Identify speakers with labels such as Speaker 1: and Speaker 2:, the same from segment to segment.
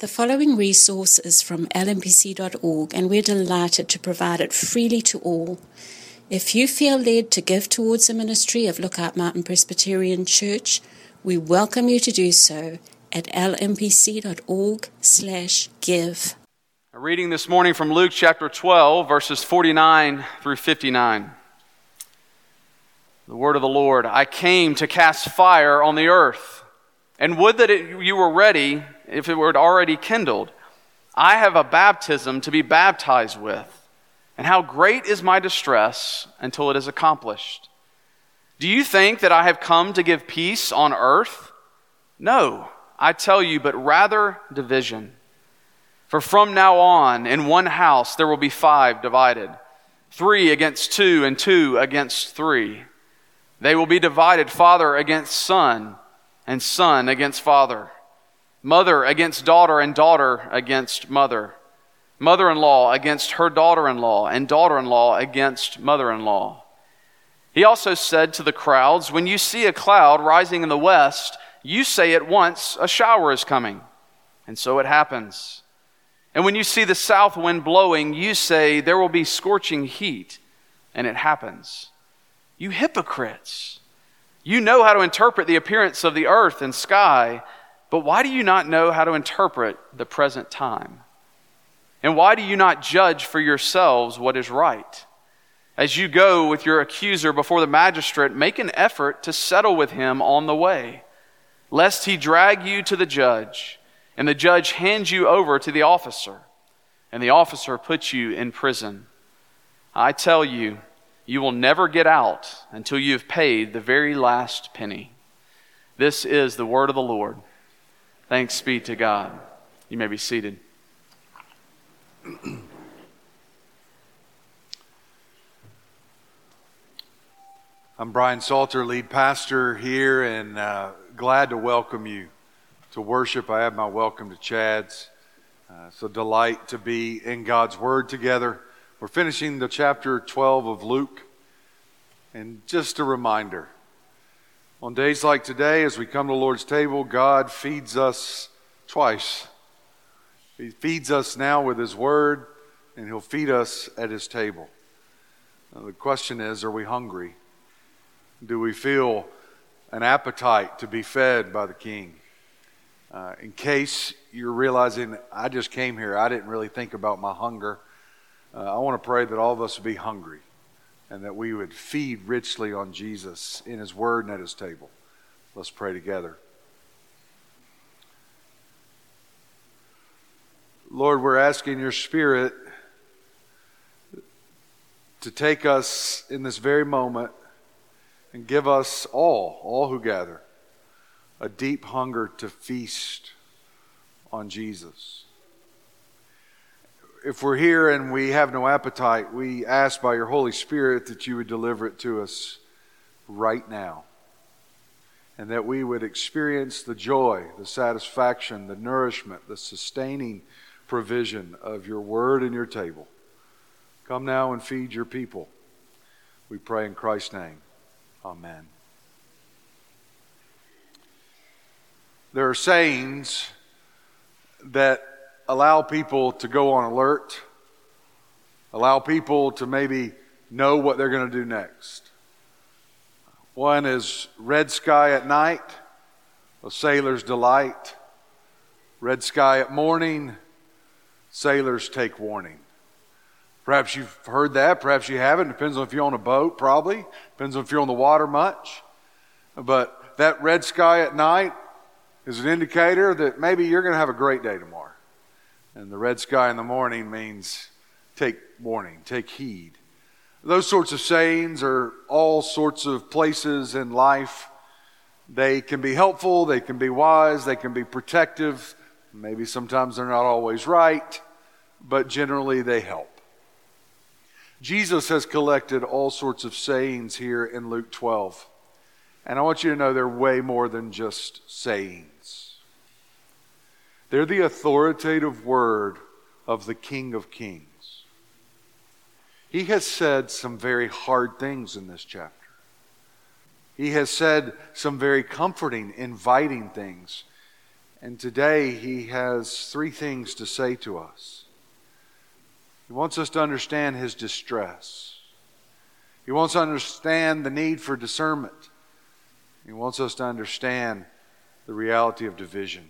Speaker 1: The following resource is from lmpc.org, and we're delighted to provide it freely to all. If you feel led to give towards the ministry of Lookout Mountain Presbyterian Church, we welcome you to do so at lmpc.org/give.
Speaker 2: A reading this morning from Luke chapter 12, verses 49 through 59. The word of the Lord I came to cast fire on the earth, and would that it, you were ready if it were already kindled. I have a baptism to be baptized with, and how great is my distress until it is accomplished. Do you think that I have come to give peace on earth? No, I tell you, but rather division. For from now on, in one house there will be five divided three against two, and two against three. They will be divided, father against son, and son against father mother against daughter, and daughter against mother, mother in law against her daughter in law, and daughter in law against mother in law. He also said to the crowds, When you see a cloud rising in the west, you say at once, A shower is coming. And so it happens. And when you see the south wind blowing, you say, There will be scorching heat. And it happens. You hypocrites! You know how to interpret the appearance of the earth and sky but why do you not know how to interpret the present time? And why do you not judge for yourselves what is right? As you go with your accuser before the magistrate, make an effort to settle with him on the way, lest he drag you to the judge, and the judge hand you over to the officer, and the officer puts you in prison. I tell you, you will never get out until you have paid the very last penny. This is the word of the Lord. Thanks be to God. You may be seated.
Speaker 3: I'm Brian Salter, lead pastor here, and uh, glad to welcome you to worship. I have my welcome to Chad's. Uh, it's a delight to be in God's Word together. We're finishing the chapter 12 of Luke. And just a reminder on days like today, as we come to the Lord's table, God feeds us twice. He feeds us now with His Word, and He'll feed us at His table. Now, the question is are we hungry? Do we feel an appetite to be fed by the King? Uh, in case you're realizing, I just came here, I didn't really think about my hunger. Uh, I want to pray that all of us be hungry and that we would feed richly on Jesus in His Word and at His table. Let's pray together. Lord, we're asking your Spirit to take us in this very moment and give us all, all who gather, a deep hunger to feast on Jesus if we're here and we have no appetite, we ask by your Holy Spirit that you would deliver it to us right now. And that we would experience the joy, the satisfaction, the nourishment, the sustaining provision of your word and your table. Come now and feed your people. We pray in Christ's name. Amen. There are sayings that allow people to go on alert, allow people to maybe know what they're going to do next. One is red sky at night, a sailor's delight. Red sky at morning, sailors take warning. Perhaps you've heard that, perhaps you haven't. Depends on if you're on a boat, probably. Depends on if you're on the water much. But that red sky at night is an indicator that maybe you're going to have a great day tomorrow. And the red sky in the morning means take warning, take heed. Those sorts of sayings are all sorts of places in life. They can be helpful, they can be wise, they can be protective. Maybe sometimes they're not always right, but generally they help. Jesus has collected all sorts of sayings here in Luke 12. And I want you to know they're way more than just sayings. They're the authoritative word of the King of Kings. He has said some very hard things in this chapter. He has said some very comforting, inviting things. And today he has three things to say to us. He wants us to understand his distress. He wants to understand the need for discernment. He wants us to understand the reality of division.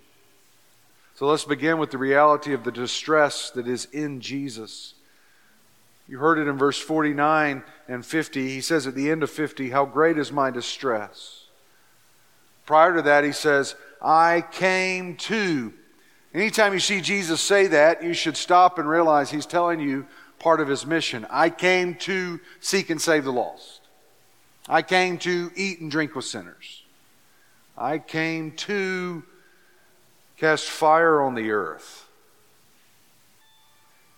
Speaker 3: So let's begin with the reality of the distress that is in Jesus. You heard it in verse 49 and 50. He says at the end of 50, How great is my distress. Prior to that, he says, I came to. Anytime you see Jesus say that, you should stop and realize he's telling you part of his mission. I came to seek and save the lost. I came to eat and drink with sinners. I came to cast fire on the earth.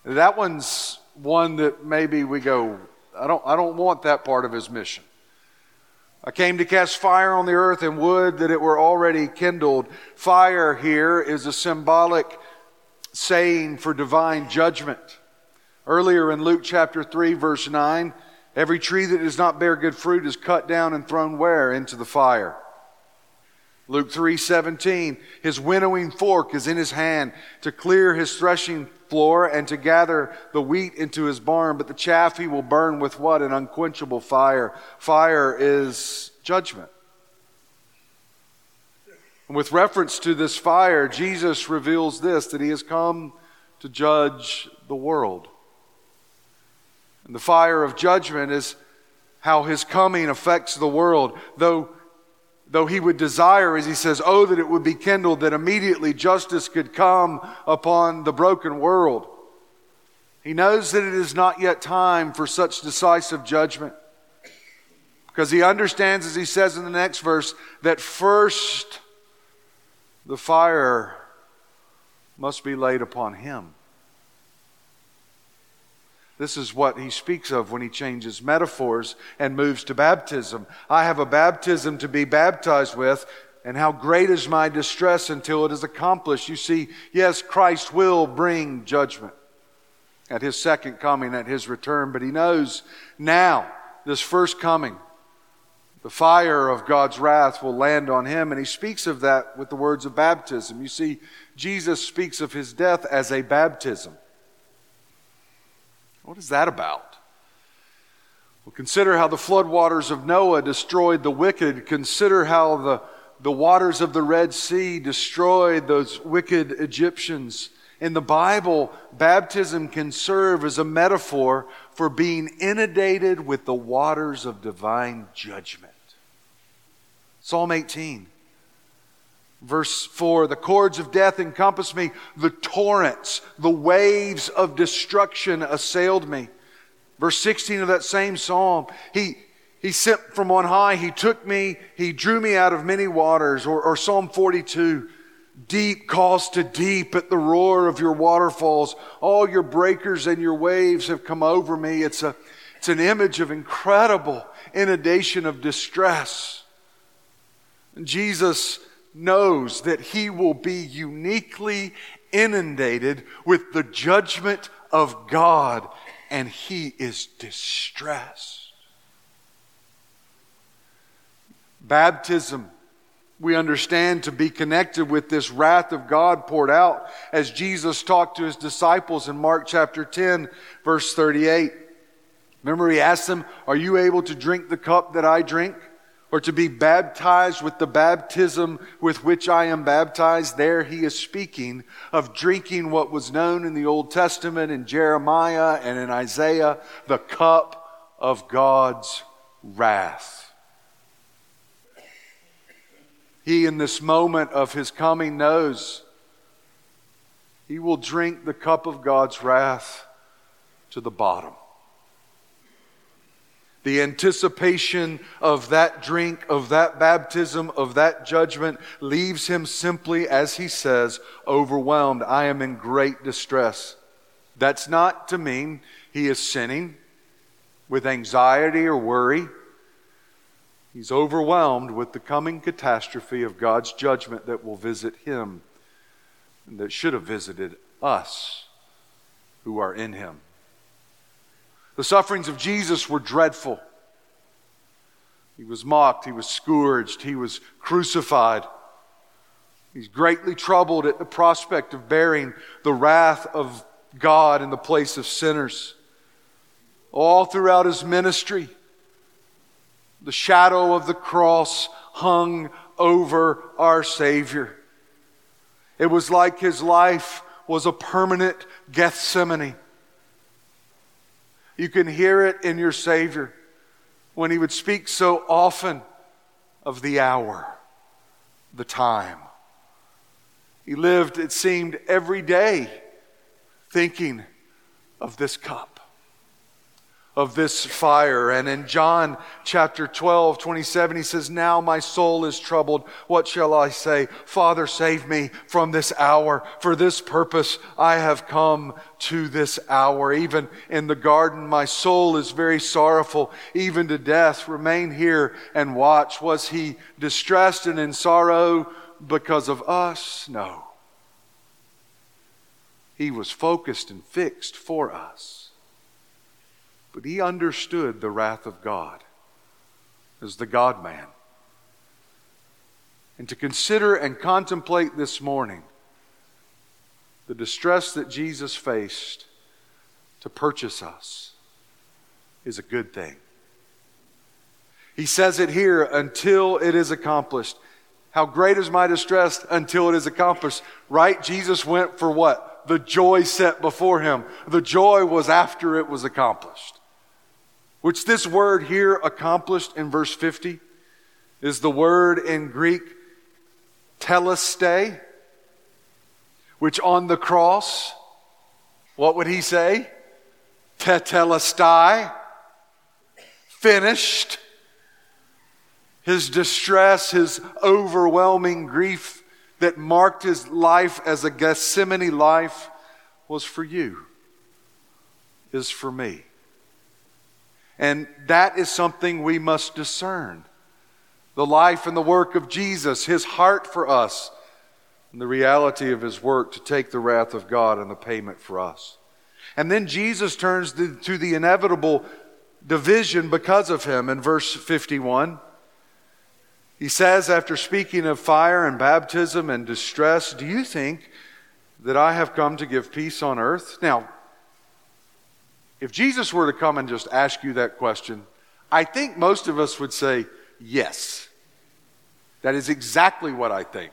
Speaker 3: That one's one that maybe we go, I don't, I don't want that part of his mission. I came to cast fire on the earth and would that it were already kindled. Fire here is a symbolic saying for divine judgment. Earlier in Luke chapter 3, verse 9, every tree that does not bear good fruit is cut down and thrown where? Into the fire. Luke 3:17 His winnowing fork is in his hand to clear his threshing floor and to gather the wheat into his barn but the chaff he will burn with what? An unquenchable fire. Fire is judgment. And with reference to this fire Jesus reveals this that he has come to judge the world. And the fire of judgment is how his coming affects the world. Though though he would desire, as he says, oh, that it would be kindled, that immediately justice could come upon the broken world. He knows that it is not yet time for such decisive judgment. Because he understands, as he says in the next verse, that first the fire must be laid upon him. This is what he speaks of when he changes metaphors and moves to baptism. I have a baptism to be baptized with, and how great is my distress until it is accomplished. You see, yes, Christ will bring judgment at his second coming, at his return, but he knows now, this first coming, the fire of God's wrath will land on him, and he speaks of that with the words of baptism. You see, Jesus speaks of his death as a baptism. What is that about? Well, consider how the floodwaters of Noah destroyed the wicked. Consider how the, the waters of the Red Sea destroyed those wicked Egyptians. In the Bible, baptism can serve as a metaphor for being inundated with the waters of divine judgment. Psalm 18. Verse 4 The cords of death encompassed me, the torrents, the waves of destruction assailed me. Verse 16 of that same psalm, he, he sent from on high, he took me, he drew me out of many waters. Or, or Psalm 42, deep calls to deep at the roar of your waterfalls. All your breakers and your waves have come over me. It's, a, it's an image of incredible inundation of distress. Jesus knows that he will be uniquely inundated with the judgment of God, and he is distressed. Baptism, we understand to be connected with this wrath of God poured out as Jesus talked to his disciples in Mark chapter 10, verse 38. Remember, he asked them, Are you able to drink the cup that I drink? Or to be baptized with the baptism with which I am baptized, there he is speaking of drinking what was known in the Old Testament in Jeremiah and in Isaiah, the cup of God's wrath. He, in this moment of his coming, knows he will drink the cup of God's wrath to the bottom. The anticipation of that drink, of that baptism, of that judgment leaves him simply, as he says, overwhelmed. I am in great distress. That's not to mean he is sinning with anxiety or worry. He's overwhelmed with the coming catastrophe of God's judgment that will visit him and that should have visited us who are in him. The sufferings of Jesus were dreadful. He was mocked, he was scourged, he was crucified. He's greatly troubled at the prospect of bearing the wrath of God in the place of sinners. All throughout his ministry, the shadow of the cross hung over our Savior. It was like his life was a permanent Gethsemane. You can hear it in your Savior when he would speak so often of the hour, the time. He lived, it seemed, every day thinking of this cup of this fire. And in John chapter 12, 27, he says, Now my soul is troubled. What shall I say? Father, save me from this hour. For this purpose I have come to this hour. Even in the garden, my soul is very sorrowful, even to death. Remain here and watch. Was he distressed and in sorrow because of us? No. He was focused and fixed for us. But he understood the wrath of God as the God man. And to consider and contemplate this morning the distress that Jesus faced to purchase us is a good thing. He says it here until it is accomplished. How great is my distress until it is accomplished? Right? Jesus went for what? The joy set before him. The joy was after it was accomplished which this word here accomplished in verse 50 is the word in Greek teleste, which on the cross, what would he say? Tetelestai, finished. His distress, his overwhelming grief that marked his life as a Gethsemane life was for you, is for me. And that is something we must discern. The life and the work of Jesus, his heart for us, and the reality of his work to take the wrath of God and the payment for us. And then Jesus turns to the inevitable division because of him in verse 51. He says, after speaking of fire and baptism and distress, Do you think that I have come to give peace on earth? Now, if Jesus were to come and just ask you that question, I think most of us would say, yes. That is exactly what I think.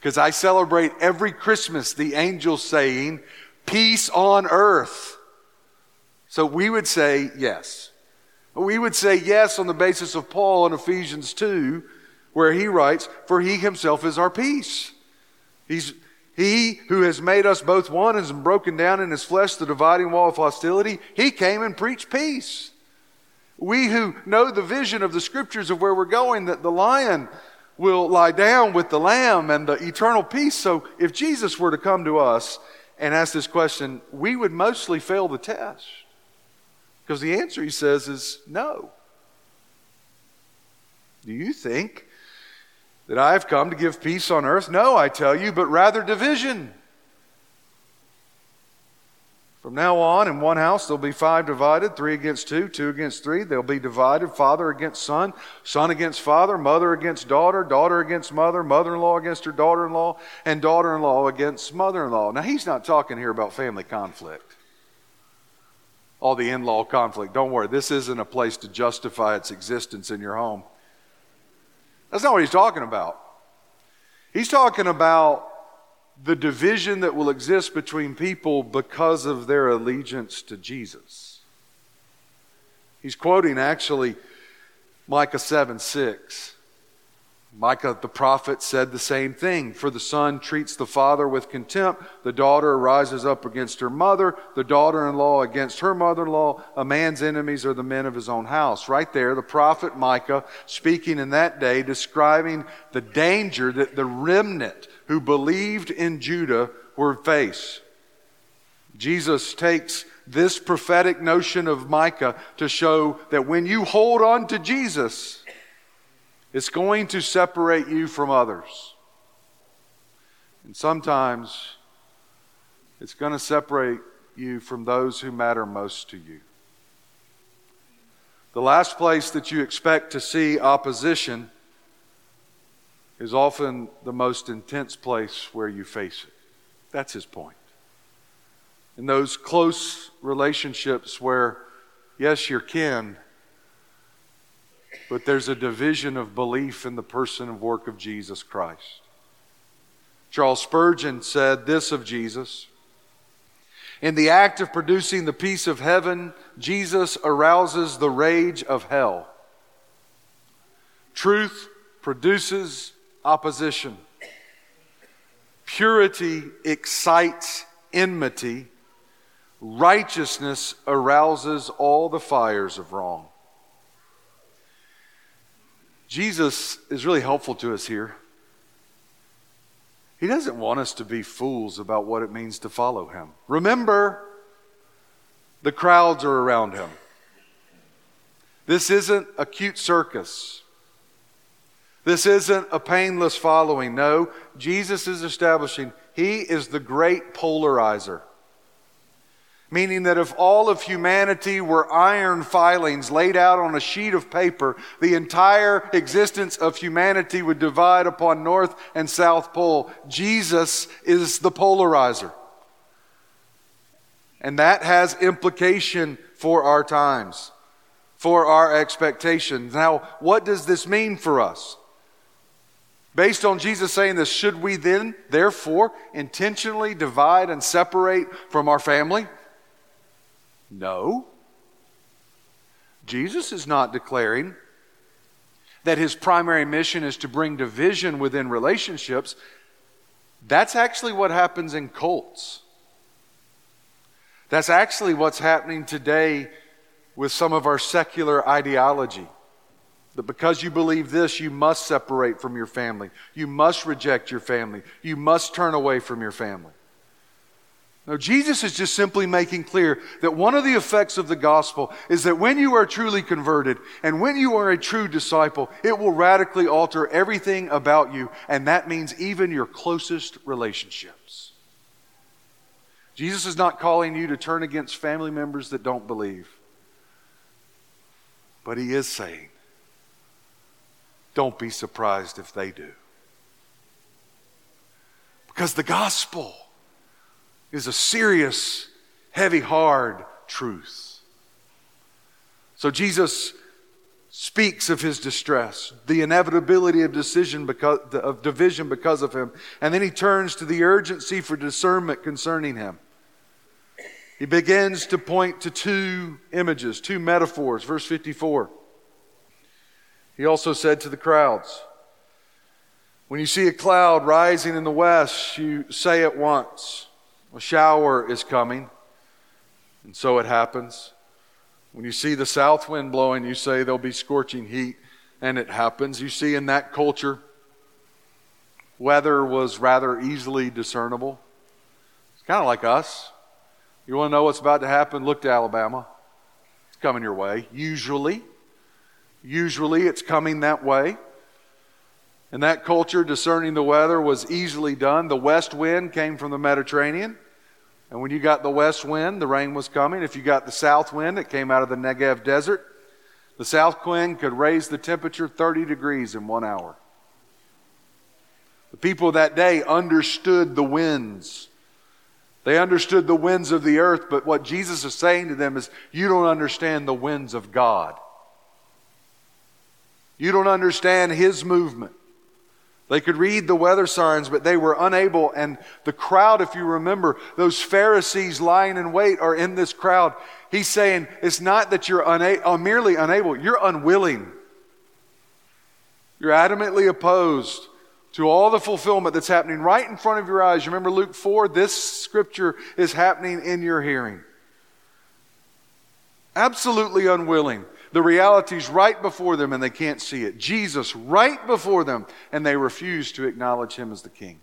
Speaker 3: Because I celebrate every Christmas the angels saying, peace on earth. So we would say yes. We would say yes on the basis of Paul in Ephesians 2, where he writes, For he himself is our peace. He's, he who has made us both one has broken down in his flesh the dividing wall of hostility. He came and preached peace. We who know the vision of the scriptures of where we're going, that the lion will lie down with the lamb and the eternal peace. So if Jesus were to come to us and ask this question, we would mostly fail the test. Because the answer, he says, is no. Do you think that I have come to give peace on earth? No, I tell you, but rather division. From now on, in one house, there'll be five divided three against two, two against three. They'll be divided father against son, son against father, mother against daughter, daughter against mother, mother in law against her daughter in law, and daughter in law against mother in law. Now, he's not talking here about family conflict. All the in law conflict. Don't worry, this isn't a place to justify its existence in your home. That's not what he's talking about. He's talking about the division that will exist between people because of their allegiance to Jesus. He's quoting actually Micah 7 6. Micah the prophet said the same thing. For the son treats the father with contempt, the daughter rises up against her mother, the daughter in law against her mother in law. A man's enemies are the men of his own house. Right there, the prophet Micah speaking in that day, describing the danger that the remnant who believed in Judah were face. Jesus takes this prophetic notion of Micah to show that when you hold on to Jesus, it's going to separate you from others. And sometimes it's going to separate you from those who matter most to you. The last place that you expect to see opposition is often the most intense place where you face it. That's his point. In those close relationships where, yes, you're kin, but there's a division of belief in the person and work of Jesus Christ. Charles Spurgeon said this of Jesus In the act of producing the peace of heaven, Jesus arouses the rage of hell. Truth produces opposition. Purity excites enmity. Righteousness arouses all the fires of wrong. Jesus is really helpful to us here. He doesn't want us to be fools about what it means to follow him. Remember, the crowds are around him. This isn't a cute circus. This isn't a painless following. No, Jesus is establishing he is the great polarizer. Meaning that if all of humanity were iron filings laid out on a sheet of paper, the entire existence of humanity would divide upon North and South Pole. Jesus is the polarizer. And that has implication for our times, for our expectations. Now, what does this mean for us? Based on Jesus saying this, should we then, therefore, intentionally divide and separate from our family? No. Jesus is not declaring that his primary mission is to bring division within relationships. That's actually what happens in cults. That's actually what's happening today with some of our secular ideology. That because you believe this, you must separate from your family. You must reject your family. You must turn away from your family. No, Jesus is just simply making clear that one of the effects of the gospel is that when you are truly converted and when you are a true disciple, it will radically alter everything about you, and that means even your closest relationships. Jesus is not calling you to turn against family members that don't believe, but he is saying, don't be surprised if they do. Because the gospel is a serious, heavy, hard truth. So Jesus speaks of his distress, the inevitability of decision because of division because of him, and then he turns to the urgency for discernment concerning him. He begins to point to two images, two metaphors. Verse 54. He also said to the crowds, When you see a cloud rising in the west, you say at once, a shower is coming. And so it happens. When you see the south wind blowing, you say there'll be scorching heat, and it happens. You see, in that culture, weather was rather easily discernible. It's kind of like us. You want to know what's about to happen? Look to Alabama. It's coming your way. Usually, usually it's coming that way. In that culture, discerning the weather was easily done. The west wind came from the Mediterranean. And when you got the west wind, the rain was coming. If you got the south wind, it came out of the Negev desert. The south wind could raise the temperature 30 degrees in one hour. The people that day understood the winds. They understood the winds of the earth, but what Jesus is saying to them is, You don't understand the winds of God. You don't understand His movement. They could read the weather signs, but they were unable. And the crowd, if you remember, those Pharisees lying in wait are in this crowd. He's saying it's not that you're una- uh, merely unable, you're unwilling. You're adamantly opposed to all the fulfillment that's happening right in front of your eyes. You remember Luke 4? This scripture is happening in your hearing. Absolutely unwilling. The reality's right before them and they can't see it. Jesus right before them and they refuse to acknowledge him as the king.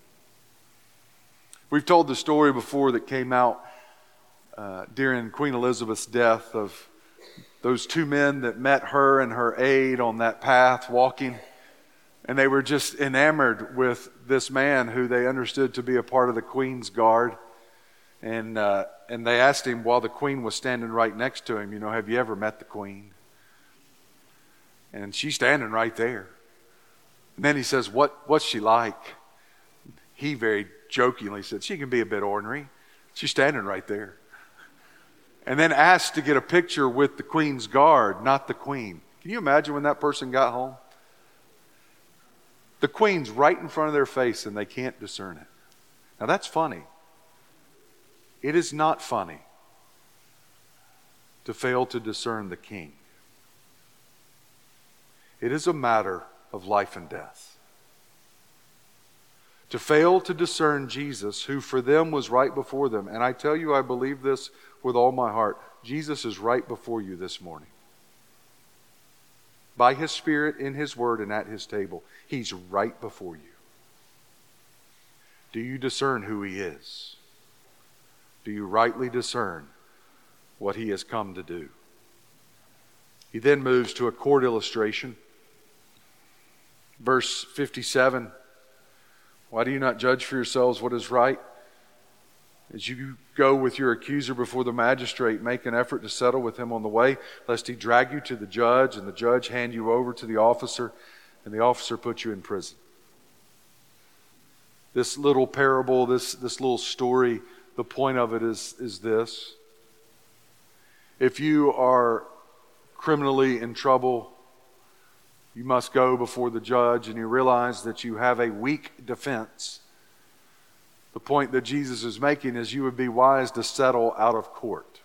Speaker 3: We've told the story before that came out uh, during Queen Elizabeth's death of those two men that met her and her aide on that path walking. And they were just enamored with this man who they understood to be a part of the Queen's guard. And, uh, and they asked him while the Queen was standing right next to him, you know, have you ever met the Queen? And she's standing right there. And then he says, what, What's she like? He very jokingly said, She can be a bit ornery. She's standing right there. And then asked to get a picture with the queen's guard, not the queen. Can you imagine when that person got home? The queen's right in front of their face and they can't discern it. Now that's funny. It is not funny to fail to discern the king. It is a matter of life and death. To fail to discern Jesus, who for them was right before them, and I tell you, I believe this with all my heart Jesus is right before you this morning. By His Spirit, in His Word, and at His table, He's right before you. Do you discern who He is? Do you rightly discern what He has come to do? He then moves to a court illustration. Verse 57 Why do you not judge for yourselves what is right? As you go with your accuser before the magistrate, make an effort to settle with him on the way, lest he drag you to the judge, and the judge hand you over to the officer, and the officer put you in prison. This little parable, this, this little story, the point of it is, is this. If you are criminally in trouble, you must go before the judge and you realize that you have a weak defense. The point that Jesus is making is you would be wise to settle out of court.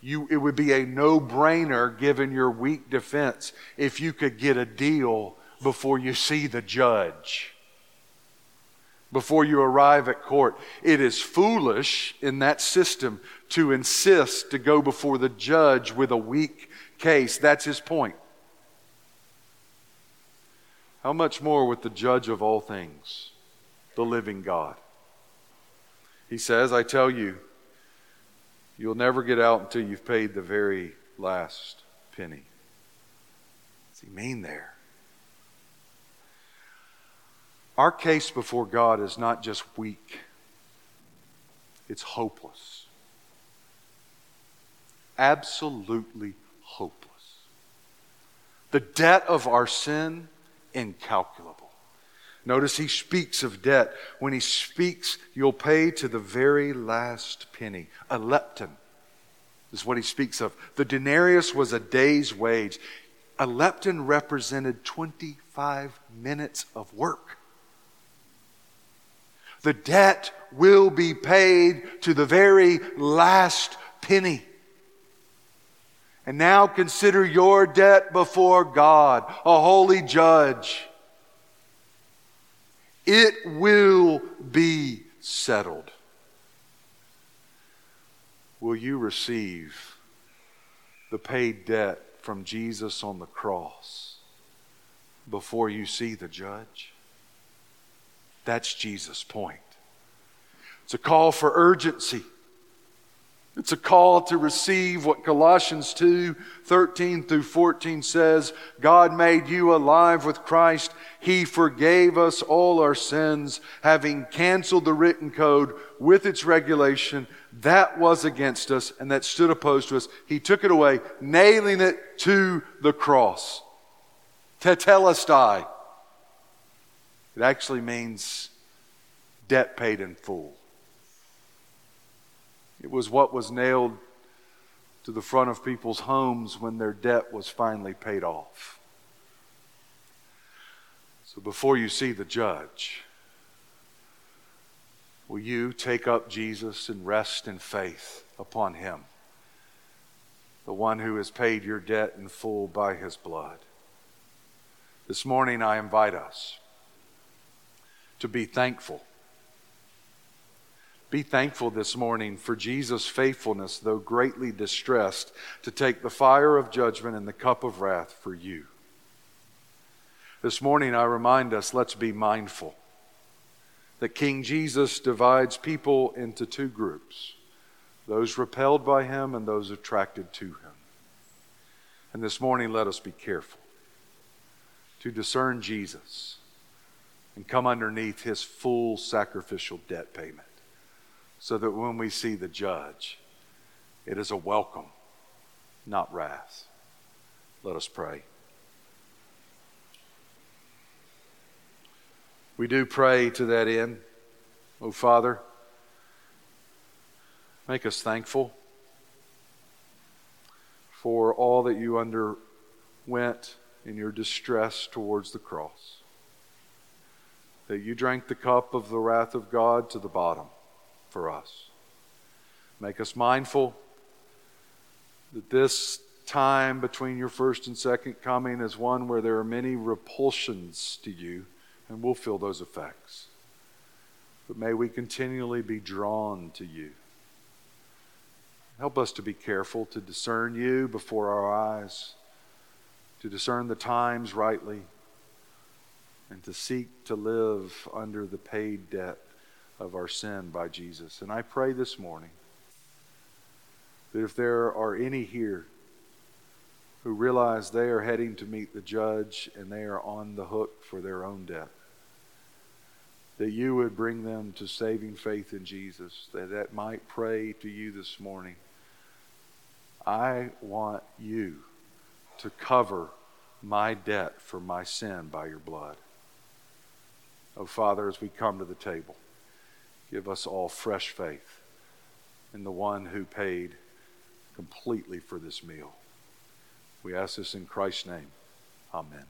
Speaker 3: You, it would be a no brainer given your weak defense if you could get a deal before you see the judge, before you arrive at court. It is foolish in that system to insist to go before the judge with a weak case. That's his point. How much more with the judge of all things, the living God? He says, I tell you, you'll never get out until you've paid the very last penny. What's he mean there? Our case before God is not just weak, it's hopeless. Absolutely hopeless. The debt of our sin incalculable. Notice he speaks of debt. When he speaks, you'll pay to the very last penny. A lepton is what he speaks of. The denarius was a day's wage. A lepton represented 25 minutes of work. The debt will be paid to the very last penny. And now consider your debt before God, a holy judge. It will be settled. Will you receive the paid debt from Jesus on the cross before you see the judge? That's Jesus' point. It's a call for urgency. It's a call to receive what Colossians 2 13 through 14 says God made you alive with Christ. He forgave us all our sins, having canceled the written code with its regulation that was against us and that stood opposed to us. He took it away, nailing it to the cross. Tetelestai. It actually means debt paid in full. It was what was nailed to the front of people's homes when their debt was finally paid off. So before you see the judge, will you take up Jesus and rest in faith upon him, the one who has paid your debt in full by his blood? This morning, I invite us to be thankful be thankful this morning for Jesus' faithfulness, though greatly distressed, to take the fire of judgment and the cup of wrath for you. This morning, I remind us let's be mindful that King Jesus divides people into two groups those repelled by him and those attracted to him. And this morning, let us be careful to discern Jesus and come underneath his full sacrificial debt payment so that when we see the judge, it is a welcome, not wrath. Let us pray. We do pray to that end. Oh, Father, make us thankful for all that you underwent in your distress towards the cross. That you drank the cup of the wrath of God to the bottom for us. Make us mindful that this time between your first and second coming is one where there are many repulsions to you, and we'll feel those effects. But may we continually be drawn to you. Help us to be careful to discern you before our eyes, to discern the times rightly, and to seek to live under the paid debt of our sin by Jesus. And I pray this morning that if there are any here who realize they are heading to meet the judge and they are on the hook for their own debt, that you would bring them to saving faith in Jesus, that that might pray to you this morning I want you to cover my debt for my sin by your blood. Oh, Father, as we come to the table, give us all fresh faith in the one who paid completely for this meal. We ask this in Christ's name. Amen.